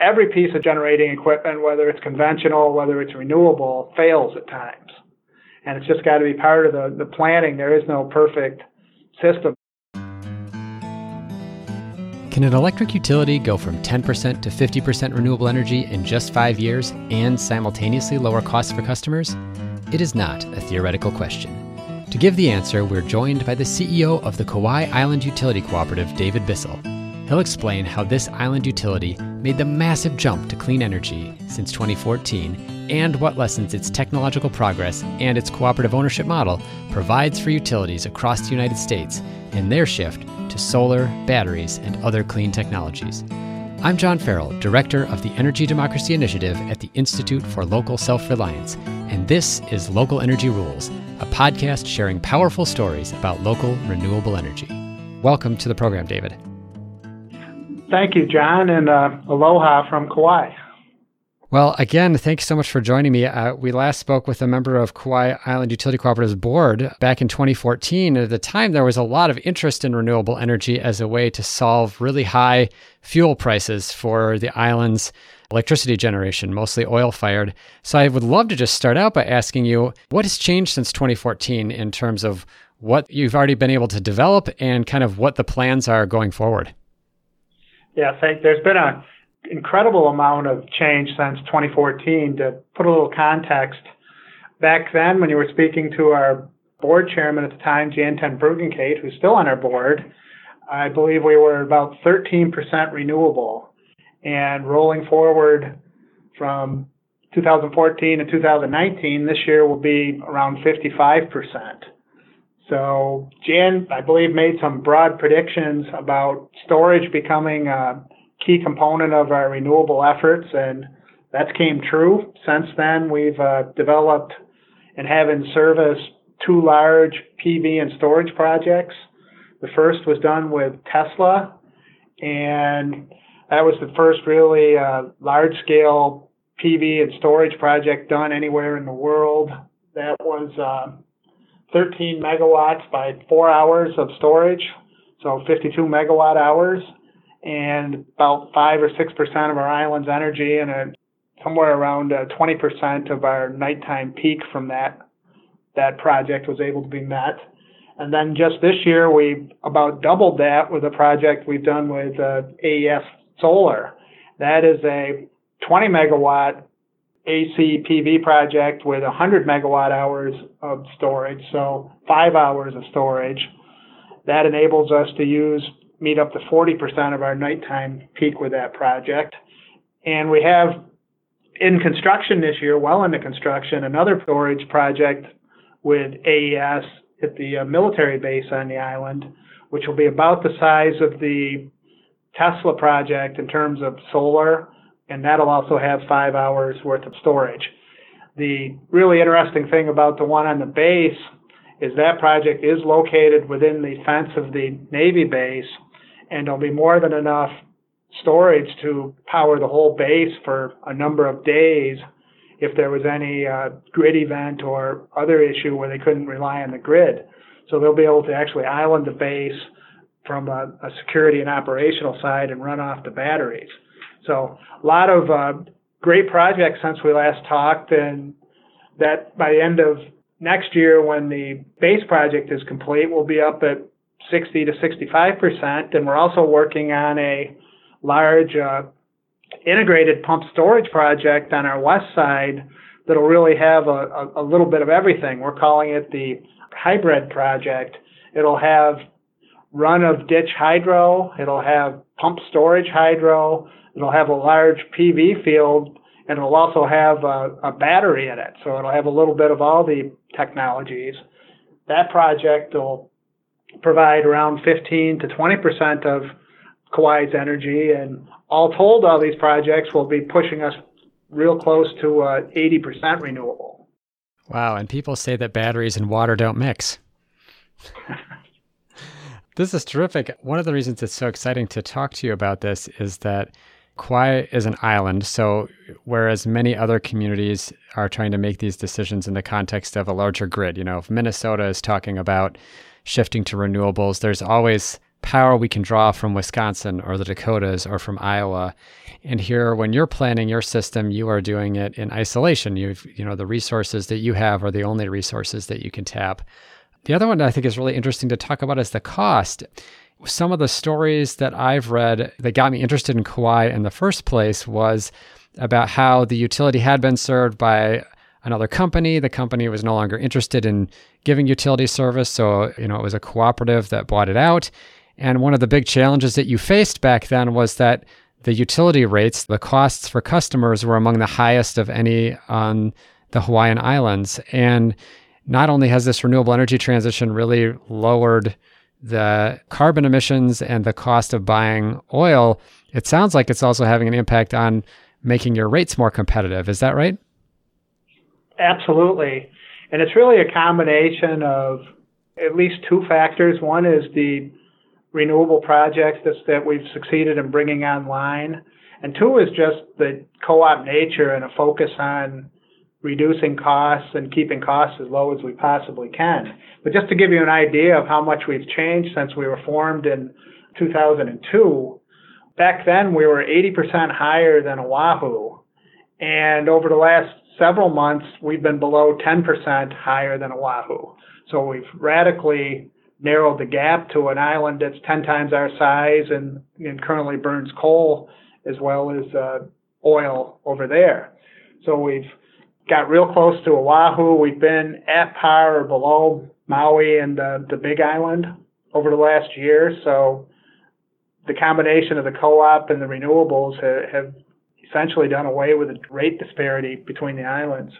every piece of generating equipment, whether it's conventional, whether it's renewable, fails at times. And it's just got to be part of the, the planning. There is no perfect system. Can an electric utility go from 10% to 50% renewable energy in just five years and simultaneously lower costs for customers? It is not a theoretical question. To give the answer, we're joined by the CEO of the Kauai Island Utility Cooperative, David Bissell. He'll explain how this island utility made the massive jump to clean energy since 2014 and what lessons its technological progress and its cooperative ownership model provides for utilities across the United States in their shift to solar, batteries, and other clean technologies. I'm John Farrell, Director of the Energy Democracy Initiative at the Institute for Local Self Reliance, and this is Local Energy Rules, a podcast sharing powerful stories about local renewable energy. Welcome to the program, David. Thank you, John, and uh, aloha from Kauai. Well, again, thanks so much for joining me. Uh, we last spoke with a member of Kauai Island Utility Cooperative's board back in 2014. At the time, there was a lot of interest in renewable energy as a way to solve really high fuel prices for the island's electricity generation, mostly oil fired. So I would love to just start out by asking you what has changed since 2014 in terms of what you've already been able to develop and kind of what the plans are going forward. Yeah, thank, there's been an incredible amount of change since 2014. To put a little context, back then when you were speaking to our board chairman at the time, Jan Ten Bruggencate, who's still on our board, I believe we were about 13% renewable. And rolling forward from 2014 to 2019, this year will be around 55%. So Jan, I believe, made some broad predictions about storage becoming a key component of our renewable efforts, and that came true. Since then, we've uh, developed and have in service two large PV and storage projects. The first was done with Tesla, and that was the first really uh, large-scale PV and storage project done anywhere in the world. That was uh, 13 megawatts by four hours of storage, so 52 megawatt hours, and about five or six percent of our island's energy, and a, somewhere around uh, 20% of our nighttime peak from that that project was able to be met. And then just this year, we about doubled that with a project we've done with uh, AES Solar. That is a 20 megawatt AC PV project with 100 megawatt hours of storage, so five hours of storage. That enables us to use meet up to 40% of our nighttime peak with that project. And we have in construction this year, well into construction, another storage project with AES at the uh, military base on the island, which will be about the size of the Tesla project in terms of solar and that'll also have five hours worth of storage. The really interesting thing about the one on the base is that project is located within the fence of the Navy base, and there'll be more than enough storage to power the whole base for a number of days if there was any uh, grid event or other issue where they couldn't rely on the grid. So they'll be able to actually island the base from a, a security and operational side and run off the batteries. So a lot of uh, great projects since we last talked, and that by the end of next year, when the base project is complete, we'll be up at 60 to 65 percent, and we're also working on a large uh, integrated pump storage project on our west side that'll really have a, a, a little bit of everything. We're calling it the hybrid project. It'll have run of ditch hydro. It'll have pump storage hydro. It'll have a large PV field and it'll also have a, a, battery in it. So it'll have a little bit of all the technologies. That project will provide around 15 to 20 percent of Kauai's energy, and all told, all these projects will be pushing us real close to uh, 80 percent renewable. Wow! And people say that batteries and water don't mix. this is terrific. One of the reasons it's so exciting to talk to you about this is that Kauai is an island, so whereas many other communities are trying to make these decisions in the context of a larger grid, you know, if Minnesota is talking about shifting to renewables, there's always power we can draw from Wisconsin or the Dakotas or from Iowa. And here, when you're planning your system, you are doing it in isolation. You've, you know, the resources that you have are the only resources that you can tap. The other one I think is really interesting to talk about is the cost. Some of the stories that I've read that got me interested in Kauai in the first place was about how the utility had been served by another company. The company was no longer interested in giving utility service, so you know it was a cooperative that bought it out. And one of the big challenges that you faced back then was that the utility rates, the costs for customers were among the highest of any on the Hawaiian Islands. And not only has this renewable energy transition really lowered the carbon emissions and the cost of buying oil, it sounds like it's also having an impact on making your rates more competitive. Is that right? Absolutely. And it's really a combination of at least two factors. One is the renewable projects that's, that we've succeeded in bringing online. And two is just the co op nature and a focus on reducing costs and keeping costs as low as we possibly can. But just to give you an idea of how much we've changed since we were formed in 2002, back then we were 80% higher than Oahu. And over the last several months, we've been below 10% higher than Oahu. So we've radically narrowed the gap to an island that's 10 times our size and, and currently burns coal as well as uh, oil over there. So we've got real close to Oahu. We've been at par or below Maui and the, the Big Island over the last year. So the combination of the co-op and the renewables have, have essentially done away with the rate disparity between the islands.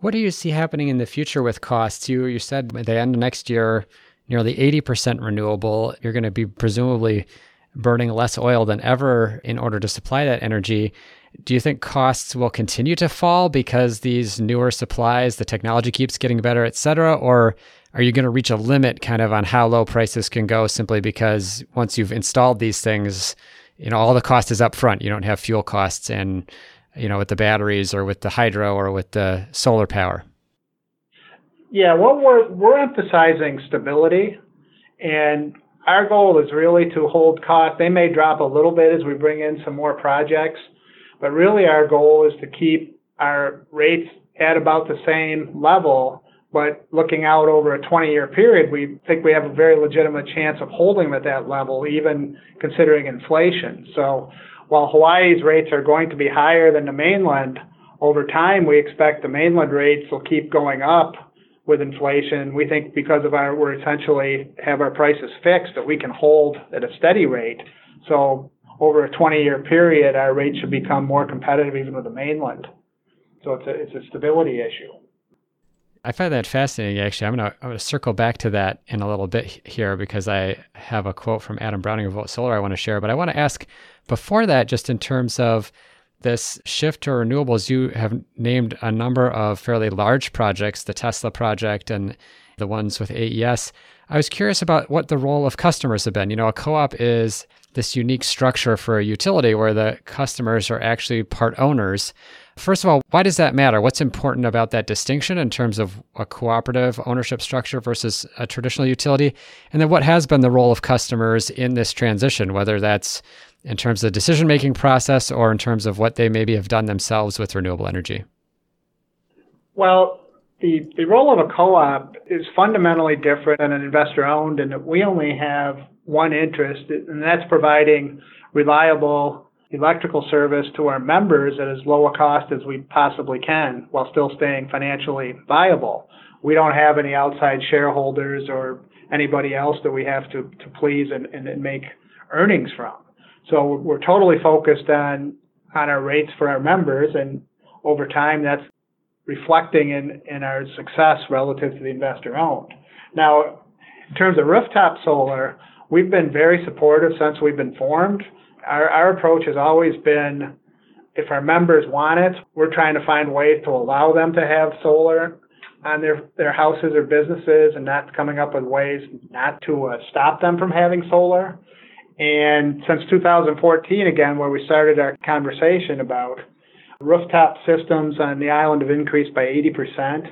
What do you see happening in the future with costs? You you said at the end of next year, nearly 80% renewable. You're going to be presumably burning less oil than ever in order to supply that energy. Do you think costs will continue to fall because these newer supplies, the technology keeps getting better, et cetera? Or are you going to reach a limit kind of on how low prices can go simply because once you've installed these things, you know, all the cost is up front. You don't have fuel costs and, you know, with the batteries or with the hydro or with the solar power. Yeah, well, we're, we're emphasizing stability and our goal is really to hold costs. They may drop a little bit as we bring in some more projects, but really our goal is to keep our rates at about the same level but looking out over a 20 year period, we think we have a very legitimate chance of holding at that level, even considering inflation. So while Hawaii's rates are going to be higher than the mainland, over time we expect the mainland rates will keep going up with inflation. We think because of our, we're essentially have our prices fixed that we can hold at a steady rate. So over a 20 year period, our rates should become more competitive even with the mainland. So it's a, it's a stability issue. I find that fascinating. Actually, I'm gonna I'm gonna circle back to that in a little bit here because I have a quote from Adam Browning of Solar I want to share. But I want to ask before that, just in terms of this shift to renewables, you have named a number of fairly large projects, the Tesla project and the ones with AES. I was curious about what the role of customers have been. You know, a co-op is this unique structure for a utility where the customers are actually part owners. First of all, why does that matter? What's important about that distinction in terms of a cooperative ownership structure versus a traditional utility? And then what has been the role of customers in this transition, whether that's in terms of the decision making process or in terms of what they maybe have done themselves with renewable energy? Well, the, the role of a co op is fundamentally different than an investor owned, and we only have one interest, and that's providing reliable electrical service to our members at as low a cost as we possibly can while still staying financially viable. We don't have any outside shareholders or anybody else that we have to, to please and, and, and make earnings from. So we're totally focused on on our rates for our members and over time that's reflecting in, in our success relative to the investor owned. Now, in terms of rooftop solar, we've been very supportive since we've been formed our, our approach has always been if our members want it, we're trying to find ways to allow them to have solar on their, their houses or businesses and not coming up with ways not to uh, stop them from having solar. And since 2014, again, where we started our conversation about rooftop systems on the island have increased by 80%.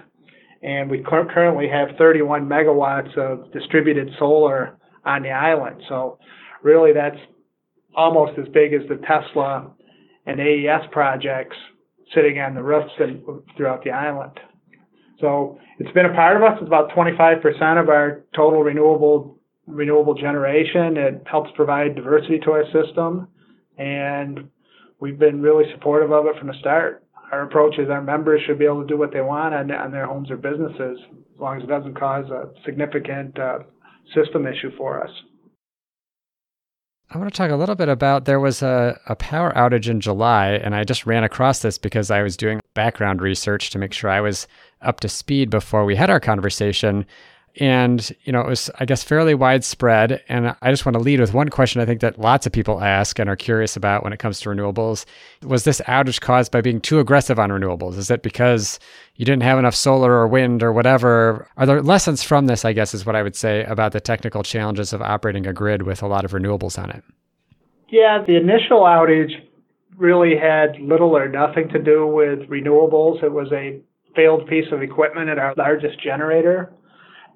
And we currently have 31 megawatts of distributed solar on the island. So really that's almost as big as the Tesla and AES projects sitting on the roofs and throughout the island. So it's been a part of us. It's about 25% of our total renewable renewable generation. It helps provide diversity to our system, and we've been really supportive of it from the start. Our approach is our members should be able to do what they want on, on their homes or businesses, as long as it doesn't cause a significant uh, system issue for us. I want to talk a little bit about there was a, a power outage in July, and I just ran across this because I was doing background research to make sure I was up to speed before we had our conversation. And, you know, it was, I guess, fairly widespread. And I just want to lead with one question I think that lots of people ask and are curious about when it comes to renewables. Was this outage caused by being too aggressive on renewables? Is it because you didn't have enough solar or wind or whatever? Are there lessons from this, I guess, is what I would say about the technical challenges of operating a grid with a lot of renewables on it? Yeah, the initial outage really had little or nothing to do with renewables. It was a failed piece of equipment at our largest generator.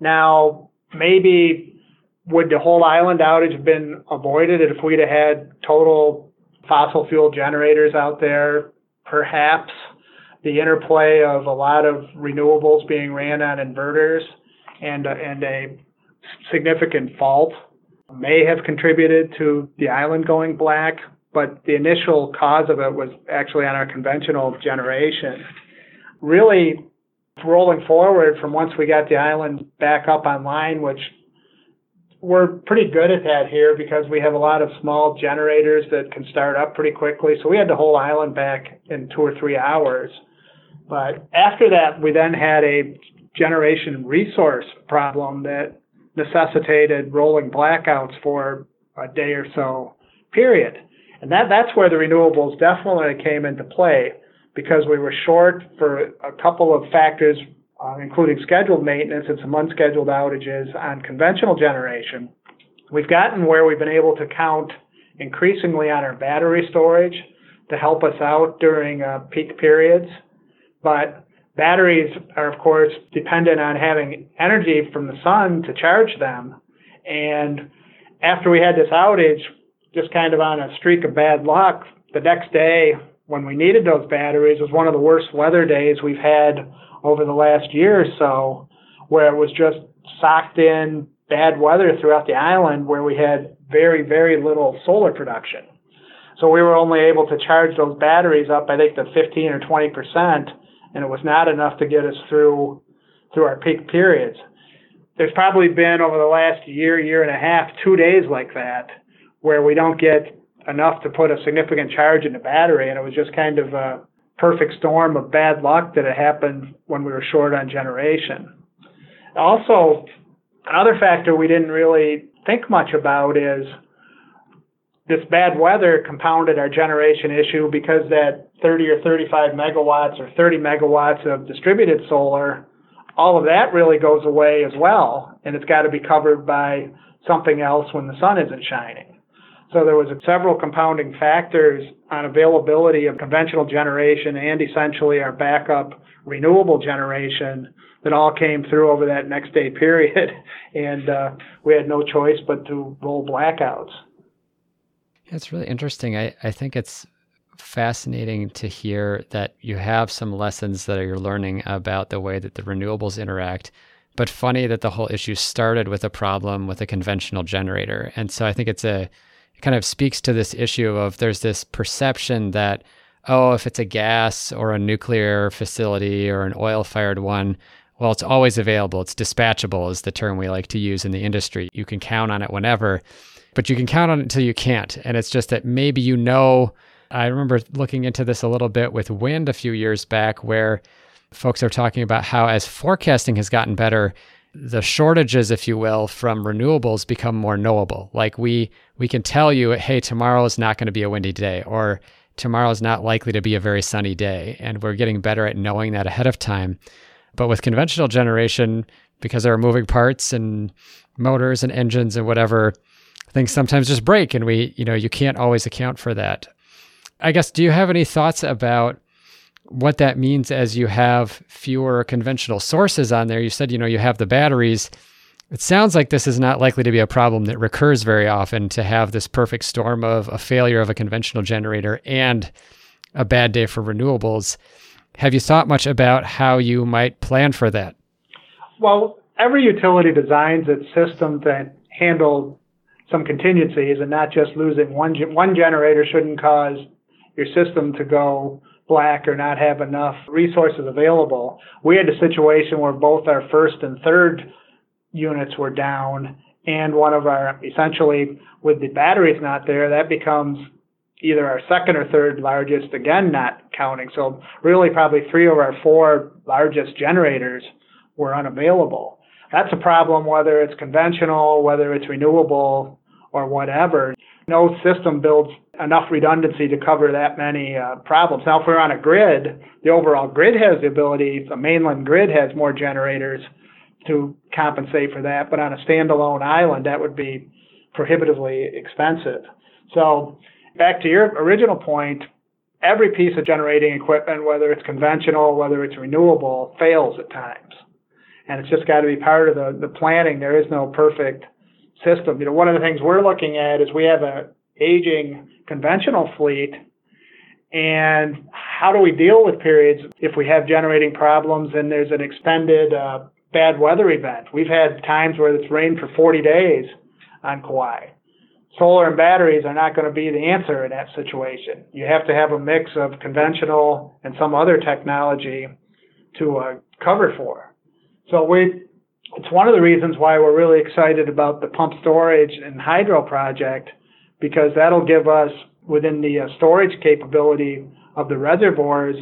Now, maybe would the whole island outage have been avoided if we'd have had total fossil fuel generators out there? Perhaps the interplay of a lot of renewables being ran on inverters and a, and a significant fault may have contributed to the island going black, but the initial cause of it was actually on our conventional generation. Really, rolling forward from once we got the island back up online, which we're pretty good at that here because we have a lot of small generators that can start up pretty quickly. So we had the whole island back in two or three hours. But after that, we then had a generation resource problem that necessitated rolling blackouts for a day or so period. And that, that's where the renewables definitely came into play because we were short for a couple of factors, uh, including scheduled maintenance and some unscheduled outages on conventional generation. We've gotten where we've been able to count increasingly on our battery storage to help us out during uh, peak periods. But batteries are, of course, dependent on having energy from the sun to charge them. And after we had this outage, just kind of on a streak of bad luck, the next day when we needed those batteries was one of the worst weather days we've had over the last year or so, where it was just socked in bad weather throughout the island where we had very, very little solar production. So we were only able to charge those batteries up, I think, to 15 or 20 percent, and it was not enough to get us through through our peak periods. There's probably been over the last year, year and a half, two days like that, where we don't get enough to put a significant charge in the battery, and it was just kind of a perfect storm of bad luck that it happened when we were short on generation. Also, another factor we didn't really think much about is this bad weather compounded our generation issue because that 30 or 35 megawatts or 30 megawatts of distributed solar, all of that really goes away as well, and it's got to be covered by something else when the sun isn't shining. So there was several compounding factors on availability of conventional generation and essentially our backup renewable generation that all came through over that next day period, and uh, we had no choice but to roll blackouts. It's really interesting. I, I think it's fascinating to hear that you have some lessons that you're learning about the way that the renewables interact. But funny that the whole issue started with a problem with a conventional generator. And so I think it's a kind of speaks to this issue of there's this perception that oh if it's a gas or a nuclear facility or an oil fired one well it's always available. It's dispatchable is the term we like to use in the industry. You can count on it whenever but you can count on it until you can't. And it's just that maybe you know i remember looking into this a little bit with wind a few years back where folks are talking about how as forecasting has gotten better the shortages, if you will, from renewables become more knowable. Like we we can tell you, hey, tomorrow is not going to be a windy day, or tomorrow is not likely to be a very sunny day, and we're getting better at knowing that ahead of time. But with conventional generation, because there are moving parts and motors and engines and whatever, things sometimes just break, and we, you know, you can't always account for that. I guess, do you have any thoughts about what that means as you have fewer conventional sources on there. You said, you know, you have the batteries, It sounds like this is not likely to be a problem that recurs very often to have this perfect storm of a failure of a conventional generator and a bad day for renewables. Have you thought much about how you might plan for that? Well, every utility designs its system to handle some contingencies and not just losing one one generator shouldn't cause your system to go black or not have enough resources available. We had a situation where both our first and third units were down and one of our essentially with the batteries not there that becomes either our second or third largest again not counting. So really probably three of our four largest generators were unavailable. That's a problem whether it's conventional whether it's renewable or whatever no system builds enough redundancy to cover that many uh, problems now if we're on a grid the overall grid has the ability the mainland grid has more generators to compensate for that. But on a standalone island, that would be prohibitively expensive. So back to your original point, every piece of generating equipment, whether it's conventional, whether it's renewable, fails at times. And it's just got to be part of the, the planning. There is no perfect system. You know, one of the things we're looking at is we have an aging conventional fleet and how do we deal with periods if we have generating problems and there's an extended uh, bad weather event. We've had times where it's rained for 40 days on Kauai. Solar and batteries are not going to be the answer in that situation. You have to have a mix of conventional and some other technology to uh, cover for. So we, it's one of the reasons why we're really excited about the pump storage and hydro project because that'll give us within the uh, storage capability of the reservoirs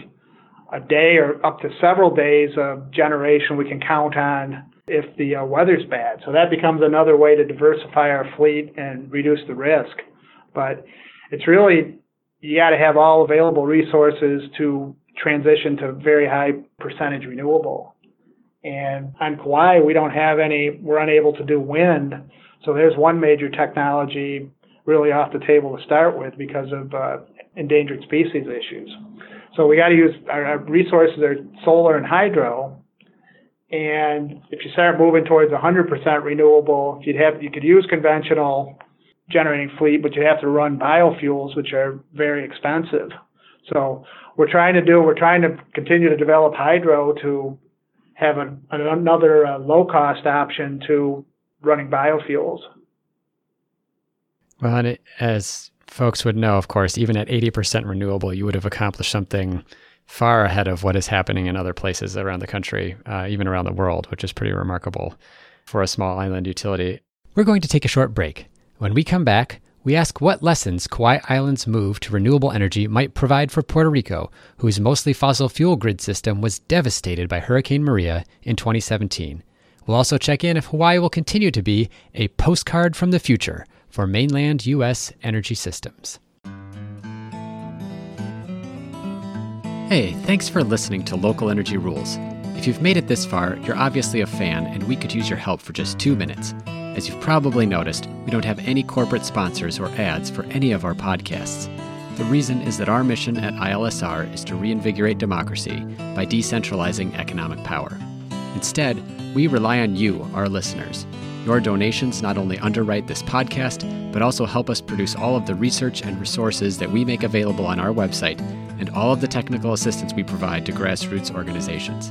a day or up to several days of generation we can count on if the uh, weather's bad. So that becomes another way to diversify our fleet and reduce the risk. But it's really, you got to have all available resources to transition to very high percentage renewable. And on Kauai, we don't have any, we're unable to do wind. So there's one major technology really off the table to start with because of uh, endangered species issues. So we got to use our resources are solar and hydro. And if you start moving towards 100% renewable, you'd have you could use conventional generating fleet, but you'd have to run biofuels, which are very expensive. So we're trying to do we're trying to continue to develop hydro to have an, another uh, low cost option to running biofuels. Well, and it, as folks would know, of course, even at 80% renewable, you would have accomplished something far ahead of what is happening in other places around the country, uh, even around the world, which is pretty remarkable for a small island utility. We're going to take a short break. When we come back, we ask what lessons Kauai Island's move to renewable energy might provide for Puerto Rico, whose mostly fossil fuel grid system was devastated by Hurricane Maria in 2017. We'll also check in if Hawaii will continue to be a postcard from the future for mainland U.S. energy systems. Hey, thanks for listening to Local Energy Rules. If you've made it this far, you're obviously a fan, and we could use your help for just two minutes. As you've probably noticed, we don't have any corporate sponsors or ads for any of our podcasts. The reason is that our mission at ILSR is to reinvigorate democracy by decentralizing economic power. Instead, we rely on you, our listeners. Your donations not only underwrite this podcast, but also help us produce all of the research and resources that we make available on our website and all of the technical assistance we provide to grassroots organizations.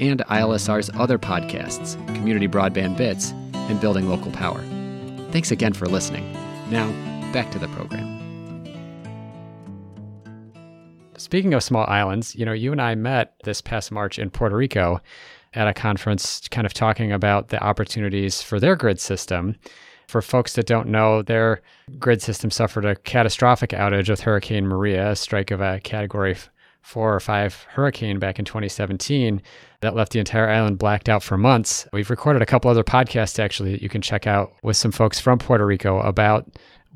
and ILSR's other podcasts, Community Broadband Bits, and Building Local Power. Thanks again for listening. Now, back to the program. Speaking of small islands, you know, you and I met this past March in Puerto Rico at a conference kind of talking about the opportunities for their grid system. For folks that don't know, their grid system suffered a catastrophic outage with Hurricane Maria, a strike of a category four or five hurricane back in 2017 that left the entire island blacked out for months. We've recorded a couple other podcasts actually that you can check out with some folks from Puerto Rico about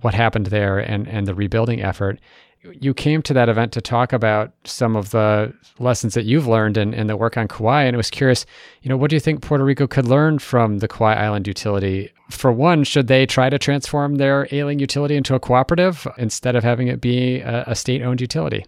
what happened there and, and the rebuilding effort. You came to that event to talk about some of the lessons that you've learned and, the work on Kauai. And I was curious, you know, what do you think Puerto Rico could learn from the Kauai Island utility? For one, should they try to transform their ailing utility into a cooperative instead of having it be a, a state owned utility?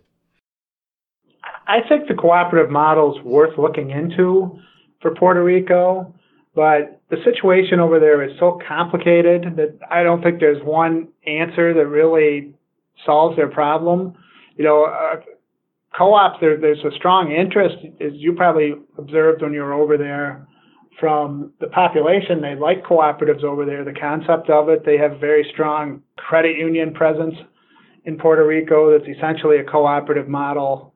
I think the cooperative model is worth looking into for Puerto Rico, but the situation over there is so complicated that I don't think there's one answer that really solves their problem. You know, uh, co-ops, there, there's a strong interest, as you probably observed when you were over there, from the population. They like cooperatives over there, the concept of it. They have very strong credit union presence in Puerto Rico that's essentially a cooperative model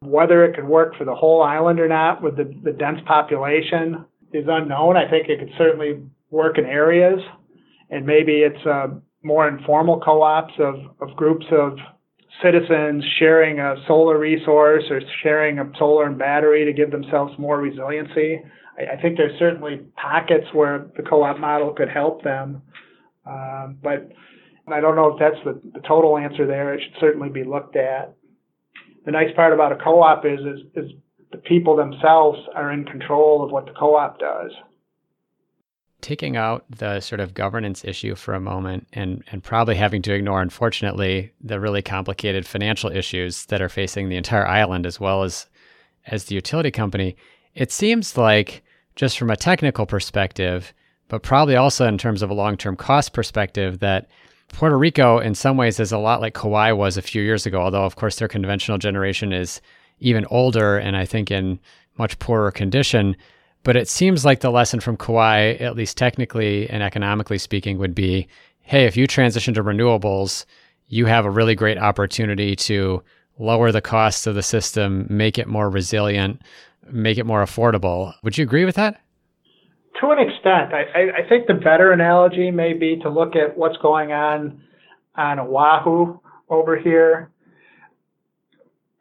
whether it could work for the whole island or not with the, the dense population is unknown. I think it could certainly work in areas, and maybe it's uh, more informal co-ops of, of groups of citizens sharing a solar resource or sharing a solar and battery to give themselves more resiliency. I, I think there's certainly pockets where the co-op model could help them, um, but I don't know if that's the, the total answer there. It should certainly be looked at the nice part about a co-op is, is, is the people themselves are in control of what the co-op does. Taking out the sort of governance issue for a moment and, and probably having to ignore, unfortunately, the really complicated financial issues that are facing the entire island as well as as the utility company, it seems like just from a technical perspective, but probably also in terms of a long-term cost perspective, that Puerto Rico, in some ways, is a lot like Kauai was a few years ago, although, of course, their conventional generation is even older and I think in much poorer condition. But it seems like the lesson from Kauai, at least technically and economically speaking, would be hey, if you transition to renewables, you have a really great opportunity to lower the costs of the system, make it more resilient, make it more affordable. Would you agree with that? To an extent, I, I think the better analogy may be to look at what's going on on Oahu over here.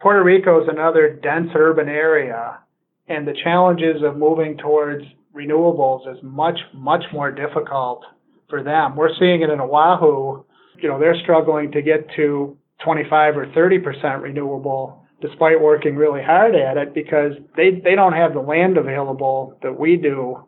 Puerto Rico is another dense urban area, and the challenges of moving towards renewables is much, much more difficult for them. We're seeing it in Oahu. You know, they're struggling to get to 25 or 30 percent renewable despite working really hard at it because they, they don't have the land available that we do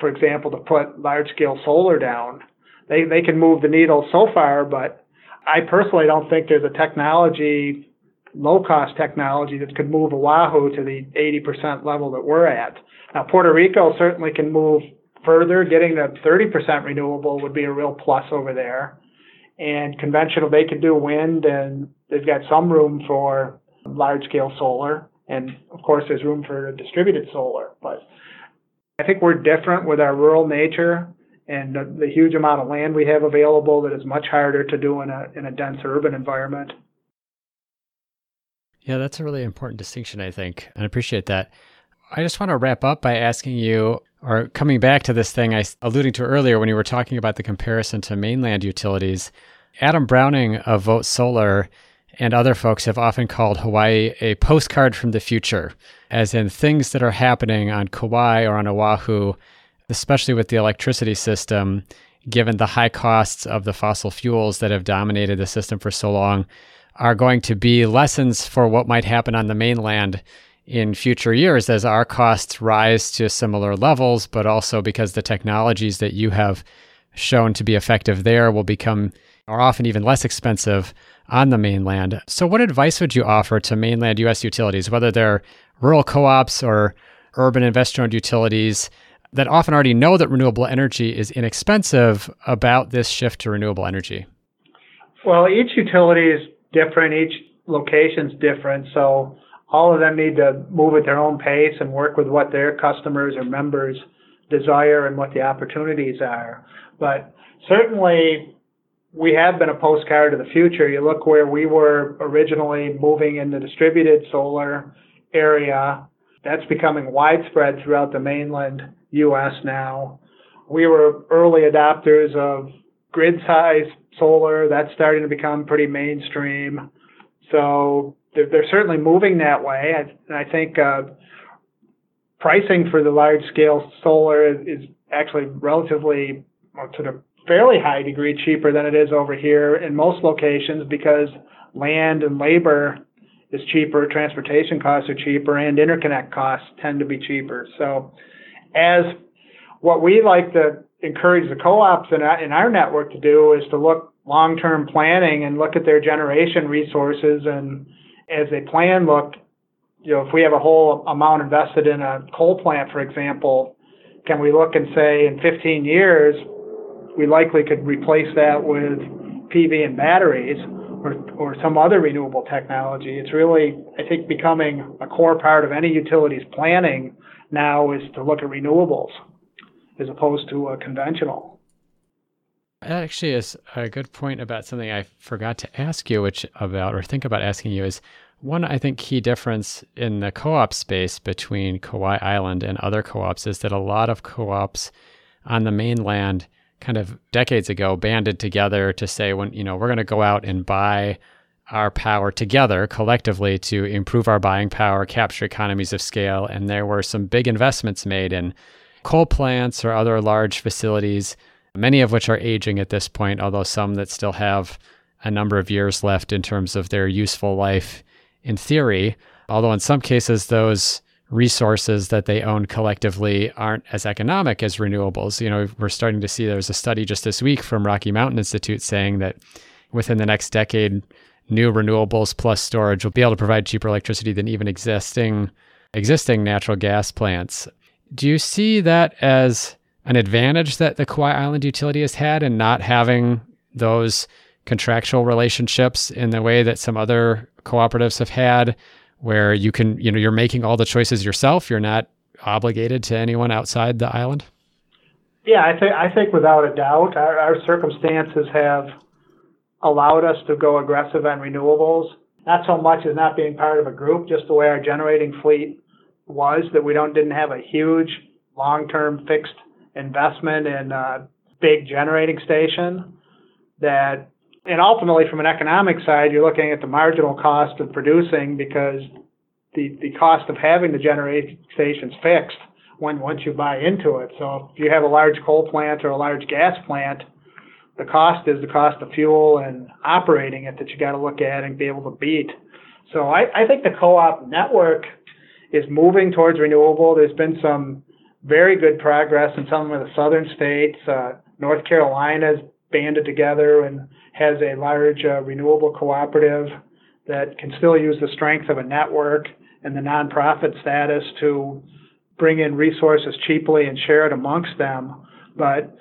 for example, to put large scale solar down. They they can move the needle so far, but I personally don't think there's a technology, low cost technology that could move Oahu to the 80% level that we're at. Now Puerto Rico certainly can move further. Getting to 30% renewable would be a real plus over there. And conventional, they can do wind, and they've got some room for large scale solar. And of course, there's room for distributed solar. But I think we're different with our rural nature and the, the, huge amount of land we have available that is much harder to do in a in a dense urban environment. Yeah, that's a really important distinction, I think, and I appreciate that. I just want to wrap up by asking you, or coming back to this thing I alluding to earlier when you were talking about the comparison to mainland utilities. Adam Browning of Vote Solar and other folks have often called Hawaii a postcard from the future, as in things that are happening on Kauai or on Oahu, especially with the electricity system, given the high costs of the fossil fuels that have dominated the system for so long, are going to be lessons for what might happen on the mainland in future years as our costs rise to similar levels, but also because the technologies that you have shown to be effective there will become, are often even less expensive on the mainland. So, what advice would you offer to mainland U.S. utilities, whether they're rural co ops or urban investor owned utilities that often already know that renewable energy is inexpensive about this shift to renewable energy? Well, each utility is different, each location is different. So, all of them need to move at their own pace and work with what their customers or members desire and what the opportunities are. But certainly, we have been a postcard of the future. You look where we were originally moving in the distributed solar area. That's becoming widespread throughout the mainland U.S. now. We were early adopters of grid size solar. That's starting to become pretty mainstream. So they're, they're certainly moving that way. I, I think uh, pricing for the large scale solar is, is actually relatively, to the fairly high degree, cheaper than it is over here in most locations because land and labor is cheaper, transportation costs are cheaper, and interconnect costs tend to be cheaper. So, as what we like to encourage the co-ops in our, in our network to do is to look long-term planning and look at their generation resources and as they plan look you know if we have a whole amount invested in a coal plant for example can we look and say in 15 years we likely could replace that with PV and batteries or, or some other renewable technology. It's really, I think, becoming a core part of any utility's planning now is to look at renewables as opposed to a conventional. That actually is a good point about something I forgot to ask you, which about or think about asking you is one, I think, key difference in the co op space between Kauai Island and other co ops is that a lot of co ops on the mainland kind of decades ago banded together to say, when, you know, we're going to go out and buy our power together collectively to improve our buying power, capture economies of scale. And there were some big investments made in coal plants or other large facilities, many of which are aging at this point, although some that still have a number of years left in terms of their useful life in theory. Although in some cases, those resources that they own collectively aren't as economic as renewables. You know, we're starting to see there's a study just this week from Rocky Mountain Institute saying that within the next decade, new renewables plus storage will be able to provide cheaper electricity than even existing existing natural gas plants. Do you see that as an advantage that the Kauai Island utility has had in not having those contractual relationships in the way that some other cooperatives have had, where you can, you know, you're making all the choices yourself. You're not obligated to anyone outside the island? Yeah, I think I think without a doubt, our, our circumstances have allowed us to go aggressive on renewables. Not so much as not being part of a group, just the way our generating fleet was that we don't didn't have a huge long-term fixed investment in a big generating station that and ultimately from an economic side you're looking at the marginal cost of producing because the the cost of having the generating stations fixed when once you buy into it so if you have a large coal plant or a large gas plant the cost is the cost of fuel and operating it that you got to look at and be able to beat so I, I think the co-op network is moving towards renewable. There's been some very good progress in some of the southern states. Uh, North Carolina's banded together and has a large uh, renewable cooperative that can still use the strength of a network and the nonprofit status to bring in resources cheaply and share it amongst them. But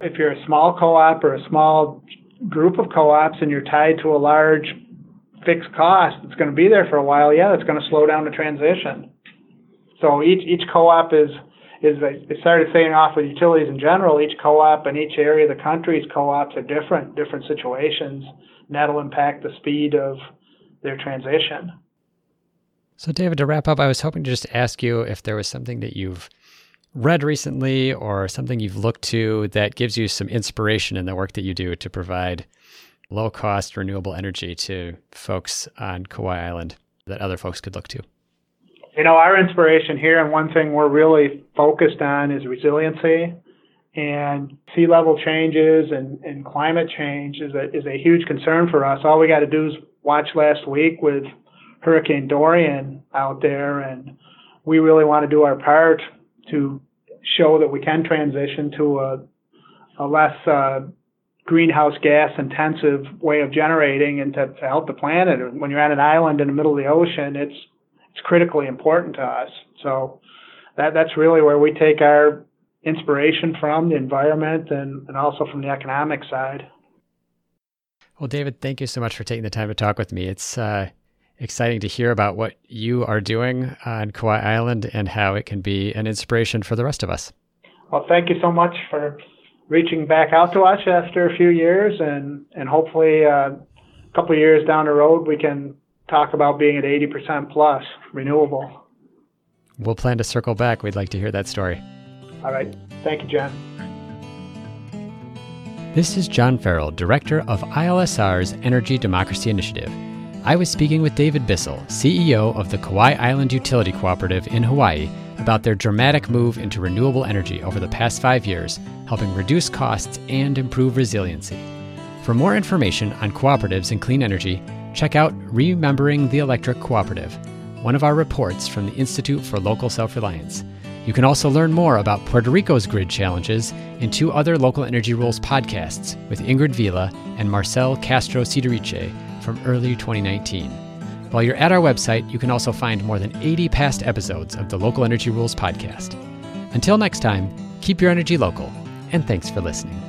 if you're a small co-op or a small group of co-ops and you're tied to a large fixed cost that's going to be there for a while, yeah, it's going to slow down the transition. So each each co-op is is they started saying off with utilities in general. Each co-op in each area of the country's co-ops are different, different situations, and that'll impact the speed of their transition. So, David, to wrap up, I was hoping to just ask you if there was something that you've read recently or something you've looked to that gives you some inspiration in the work that you do to provide low cost renewable energy to folks on Kauai Island that other folks could look to? You know, our inspiration here and one thing we're really focused on is resiliency and sea level changes and, and climate change is a, is a huge concern for us. All we got to do is watch last week with Hurricane Dorian out there, and we really want to do our part to show that we can transition to a, a less uh, greenhouse gas intensive way of generating and to, to help the planet. When you're on an island in the middle of the ocean, it's it's critically important to us. So that that's really where we take our inspiration from the environment and, and also from the economic side. Well, David, thank you so much for taking the time to talk with me. It's uh, exciting to hear about what you are doing on Kauai Island and how it can be an inspiration for the rest of us. Well, thank you so much for reaching back out to us after a few years, and and hopefully uh, a couple of years down the road we can talk about being at 80% plus renewable. We'll plan to circle back. We'd like to hear that story. All right. Thank you, John. This is John Farrell, Director of ILSR's Energy Democracy Initiative. I was speaking with David Bissell, CEO of the Kauai Island Utility Cooperative in Hawaii, about their dramatic move into renewable energy over the past five years, helping reduce costs and improve resiliency. For more information on cooperatives and clean energy, check out Remembering the Electric Cooperative, one of our reports from the Institute for Local Self Reliance. You can also learn more about Puerto Rico's grid challenges in two other Local Energy Rules podcasts with Ingrid Vila and Marcel Castro Sitiriche from early 2019. While you're at our website, you can also find more than 80 past episodes of the Local Energy Rules podcast. Until next time, keep your energy local, and thanks for listening.